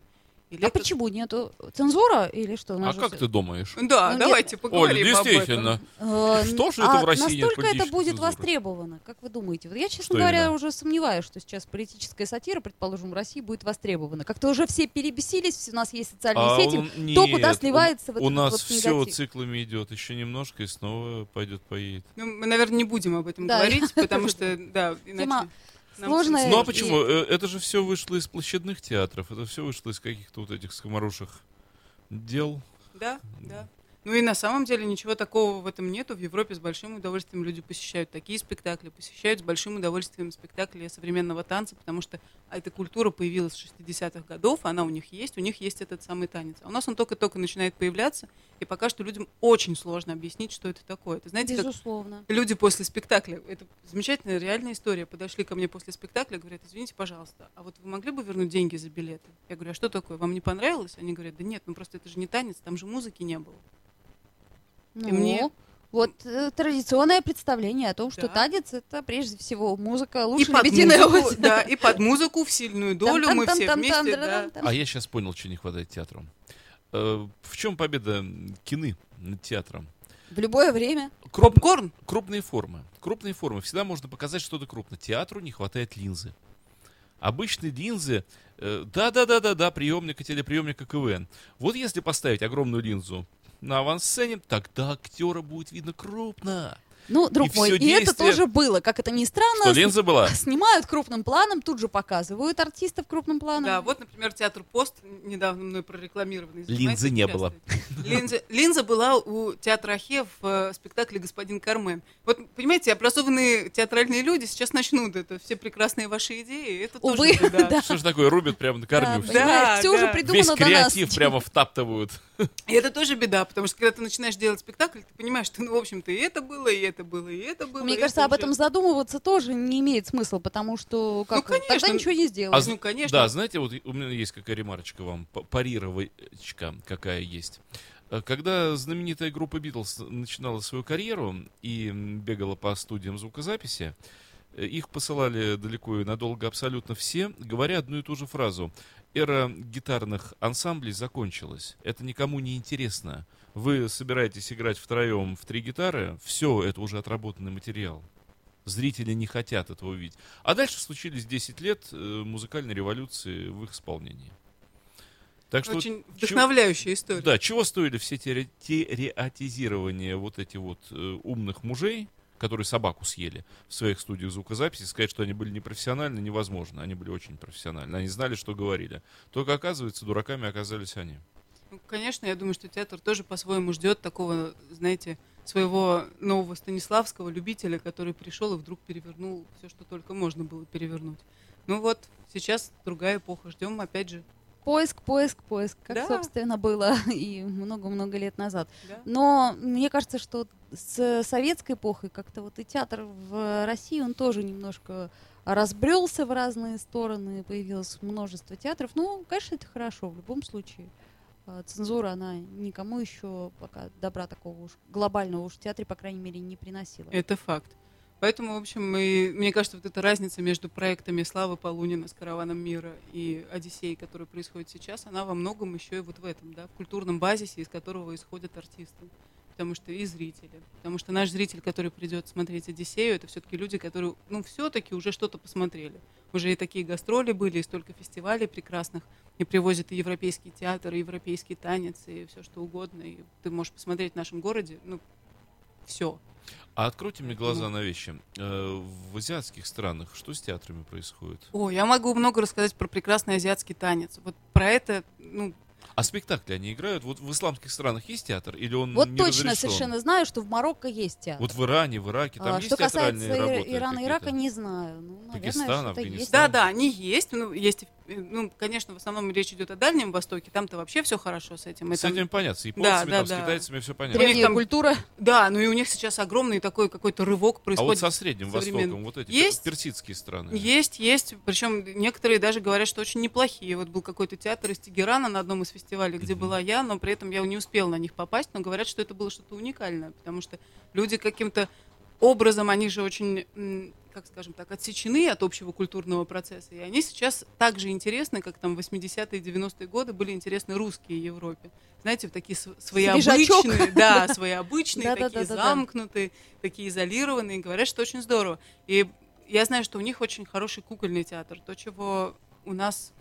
Или А это- почему нету? Цензура или что? А как всё- ты думаешь? Да, Ну, давайте Оля, поговорим об этом. действительно. Э, Что же а это в России нет Настолько это будет цензуры? востребовано, как вы думаете? Вот я, честно Что говоря, именно? уже сомневаюсь, что сейчас политическая сатира, предположим, в России будет востребована. Как-то уже все перебесились, у нас есть социальные А сети. он- кто куда нет, сливается в у, нас вот все негатив? циклами идет, еще немножко и снова пойдет поедет. Ну, мы, наверное, не будем об этом Да, говорить, потому что, да, иначе... Всем Ну а и- почему? Э, Это же все вышло из площадных театров, это все вышло из каких-то вот этих скоморушек дел. Да, да. Ну и на самом деле ничего такого в этом нету. В Европе с большим удовольствием люди посещают такие спектакли, посещают с большим удовольствием спектакли современного танца, потому что эта культура появилась с 60-х годов, она у них есть, у них есть этот самый танец. А у нас он только-только начинает появляться, и пока что людям очень сложно объяснить, что это такое. Это знаете, Безусловно. люди после спектакля, это замечательная реальная история, подошли ко мне после спектакля, говорят, извините, пожалуйста, а вот вы могли бы вернуть деньги за билеты? Я говорю, а что такое, вам не понравилось? Они говорят, да нет, ну просто это же не танец, там же музыки не было. Ну, мне- вот э, традиционное представление о том, что Да. танец это прежде всего музыка, И лучше под, лебединая музыку, да, и под музыку в сильную долю мы все вместе, да. А я сейчас понял, что не хватает театру. Э, В чем победа кины над театром? В любое время. Попкорн? крупные формы. Крупные формы. Всегда можно показать что-то крупное. Театру не хватает линзы. Обычные линзы, э, да-да-да-да-да, приемника, телеприемника КВН. Вот если поставить огромную линзу на авансцене, тогда актера будет видно крупно. Ну, друг И мой, и это действие- тоже было. Как это ни странно, Что, линза была? снимают крупным планом, тут же показывают артистов крупным планом. Да, вот, например, театр Пост, недавно мной прорекламированный. Линзы не было. Линза, линза была у театра Ахе в э, спектакле «Господин Кармен». Вот, понимаете, образованные театральные люди сейчас начнут это, все прекрасные ваши идеи, это Увы, тоже беда. да. Что же такое, рубят прямо на корню. Да, все уже да. придумано Весь до нас. креатив прямо втаптывают. И это тоже беда, потому что когда ты начинаешь делать спектакль, ты понимаешь, что, ну, в общем-то, и это было, и это было, и это было. Мне кажется, это об уже- этом задумываться тоже не имеет смысла, потому что как, конечно. тогда ничего не А сделаешь. Ну, конечно. Да, знаете, вот у меня есть какая ремарочка вам, парировочка какая есть. Э, Когда знаменитая группа Битлз начинала свою карьеру и бегала по студиям звукозаписи, э, их посылали далеко и надолго абсолютно все, говоря одну и ту же фразу. Эра гитарных ансамблей закончилась. Это никому не интересно. Вы собираетесь играть втроем в три гитары, все, это уже отработанный материал. Зрители не хотят этого видеть. А дальше случились 10 лет э, музыкальной революции в их исполнении. Так что Очень чё- вдохновляющая история. да, чего стоили все те тереатизирования вот эти вот э, умных мужей, которые собаку съели в своих студиях звукозаписи, сказать, что они были непрофессиональны, невозможно. Они были очень профессиональны. Они знали, что говорили. Только оказывается, дураками оказались они. Ну, конечно, я думаю, что театр тоже по-своему ждет такого, знаете, своего нового Станиславского любителя, который пришел и вдруг перевернул все, что только можно было перевернуть. Ну вот, сейчас другая эпоха. Ждем, опять же. Поиск, поиск, поиск, как, Да. собственно, было и много-много лет назад. Да? Но мне кажется, что с советской эпохой как-то вот и театр в России, он тоже немножко разбрелся в разные стороны, появилось множество театров. Ну, конечно, это хорошо в любом случае. А, Цензура, она никому еще пока добра такого уж глобального уж в театре, по крайней мере, не приносила. Это факт. Поэтому, в общем, и, мне кажется, вот эта разница между проектами Славы Полунина с «Караваном мира» и «Одиссей», который происходит сейчас, она во многом еще и вот в этом, да, в культурном базисе, из которого исходят артисты. Потому что и зрители. Потому что наш зритель, который придет смотреть «Одиссею», это все-таки люди, которые, ну, все-таки уже что-то посмотрели. Уже и такие гастроли были, и столько фестивалей прекрасных. И привозят и европейский театр, и европейский танец, и все что угодно. И ты можешь посмотреть в нашем городе, ну, все. А откройте мне глаза на вещи. Э, В азиатских странах что с театрами происходит? О, я могу много рассказать про прекрасный азиатский танец. Вот про это, ну, А спектакли они играют? Вот в исламских странах есть театр? Или он Вот не точно разрешен? совершенно знаю, что в Марокко есть театр. Вот в Иране, в Ираке, там А, есть что касается работы Ирана и? Ирака, не знаю. Ну, наверное, Пакистан, Афганистан. да, да, они есть. Ну, есть, ну, конечно, в основном речь идет о Дальнем Востоке. Там-то вообще все хорошо с этим. С этим понятно. С японцами, да, там, с да. китайцами все понятно. У них Древняя там- культура. Да, ну и у них сейчас огромный такой какой-то рывок А вот происходит. со Средним. Востоком, вот эти Есть? персидские страны. Есть, есть. Причем некоторые даже говорят, что очень неплохие. Вот был какой-то театр из Тегерана на одном из фестивалей, где Мгм. была я, но при этом я не успела на них попасть. Но говорят, что это было что-то уникальное, потому что люди каким-то образом, они же очень, как скажем так, отсечены от общего культурного процесса. И они сейчас так же интересны, как там в 80-е и 90-е годы были интересны русские Европе. Знаете, такие своеобычные, да, своеобычные, такие замкнутые, такие изолированные. Говорят, что очень здорово. И я знаю, что у них очень хороший кукольный театр. То, чего у нас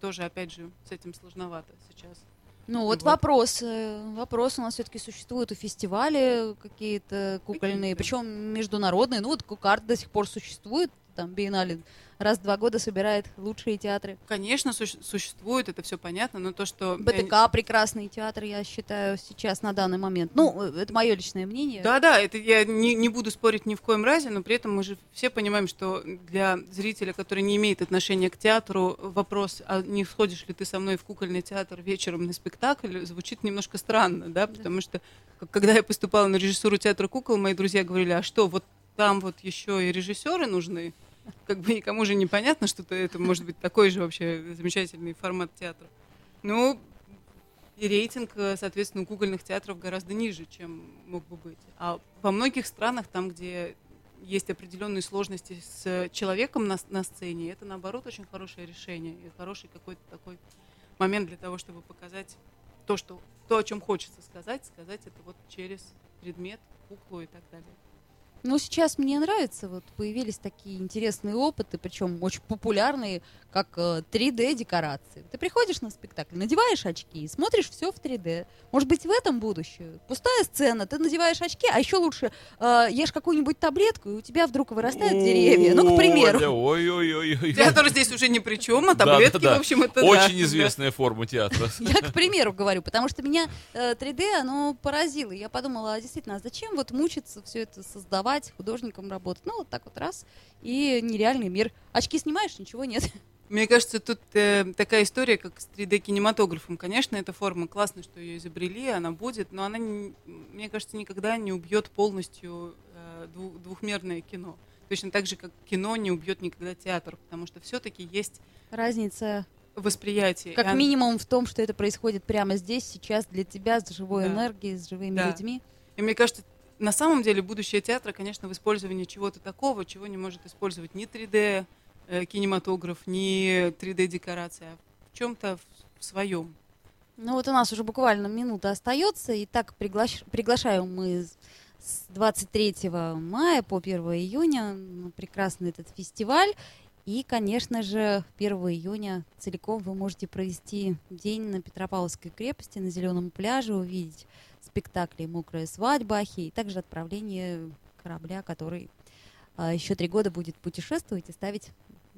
тоже, опять же, с этим сложновато сейчас. Ну вот Вот. вопрос. э, Вопрос у нас все-таки существуют и фестивали какие-то кукольные, причем международные. Ну вот Кукарт до сих пор существует, там биеннале раз в два года собирает лучшие театры. Конечно, суще- существует, это все понятно, но то, что... БТК прекрасный театр, я считаю, сейчас на данный момент. Ну, э, это мое личное мнение. Да, да, это я не, не буду спорить ни в коем разе, но при этом мы же все понимаем, что для зрителя, который не имеет отношения к театру, вопрос, а не сходишь ли ты со мной в кукольный театр вечером на спектакль, звучит немножко странно, да, потому что когда я поступала на режиссуру театра кукол, мои друзья говорили, а что, вот там вот еще и режиссеры нужны? Как бы никому же непонятно, что -то это может быть такой же вообще замечательный формат театра. Ну, и рейтинг, э, соответственно, у кукольных театров гораздо ниже, чем мог бы быть. А во многих странах, там, где есть определенные сложности с человеком на, на сцене, это, наоборот, очень хорошее решение и хороший какой-то такой момент для того, чтобы показать то, что, то, о чем хочется сказать, сказать это вот через предмет, куклу и так далее. Ну, сейчас мне нравится, вот появились такие интересные опыты, причем очень популярные, как э, 3D-декорации. Ты приходишь на спектакль, надеваешь очки и смотришь все в 3D. Может быть, в этом будущее? Пустая сцена, ты надеваешь очки, а еще лучше э, ешь какую-нибудь таблетку, и у тебя вдруг вырастают деревья. Ну, к примеру. Ой-ой-ой. Театр здесь уже ни при чем, а таблетки, да, да. в общем, это да. Очень известная форма театра. Я к примеру говорю, потому что меня э, 3D, оно поразило. Я подумала, а действительно, а зачем вот мучиться, все это создавать, художником работать? Ну, вот так вот раз, и нереальный мир. Очки снимаешь, ничего нет. Мне кажется, тут э, такая история, как с 3D-кинематографом. Конечно, эта форма классно, что ее изобрели, она будет, но она, не- мне кажется, никогда не убьет полностью э, дву- двухмерное кино. Точно так же, как кино не убьет никогда театр, потому что все-таки есть Разница восприятие. как И он- минимум в том, что это происходит прямо здесь, сейчас, для тебя, с живой Да. энергией, с живыми Да. людьми. И мне кажется, на самом деле будущее театра, конечно, в использовании чего-то такого, чего не может использовать ни 3D э, кинематограф, ни 3D декорация, а в чем-то в своем. Ну вот у нас уже буквально минута остается, и так приглаш- приглашаем мы с- с 23 мая по 1 июня прекрасный этот фестиваль. И, конечно же, 1 июня целиком вы можете провести день на Петропавловской крепости, на Зеленом пляже, увидеть спектакли «Мокрая свадьба», и также отправление корабля, который а, еще три года будет путешествовать и ставить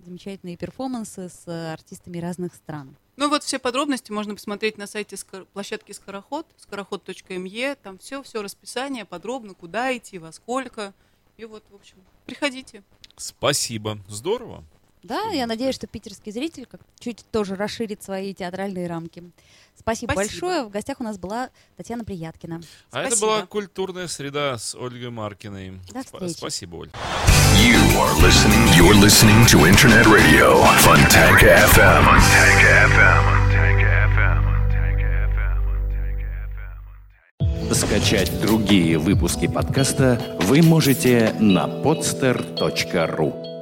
замечательные перформансы с артистами разных стран. Ну вот все подробности можно посмотреть на сайте площадки Скороход, скороход.ме, там все, все расписание подробно, куда идти, во сколько. И вот, в общем, приходите. Спасибо. Здорово. Да, я надеюсь, что питерский зритель как чуть тоже расширит свои театральные рамки. Спасибо, Спасибо. большое. В гостях у нас была Татьяна Прияткина. А это была культурная среда с Ольгой Маркиной. До встречи. Спасибо, Оль. You are listening. You're listening to Internet Radio. Funtank FM. Funtank FM. Скачать другие выпуски подкаста вы можете на podster.ru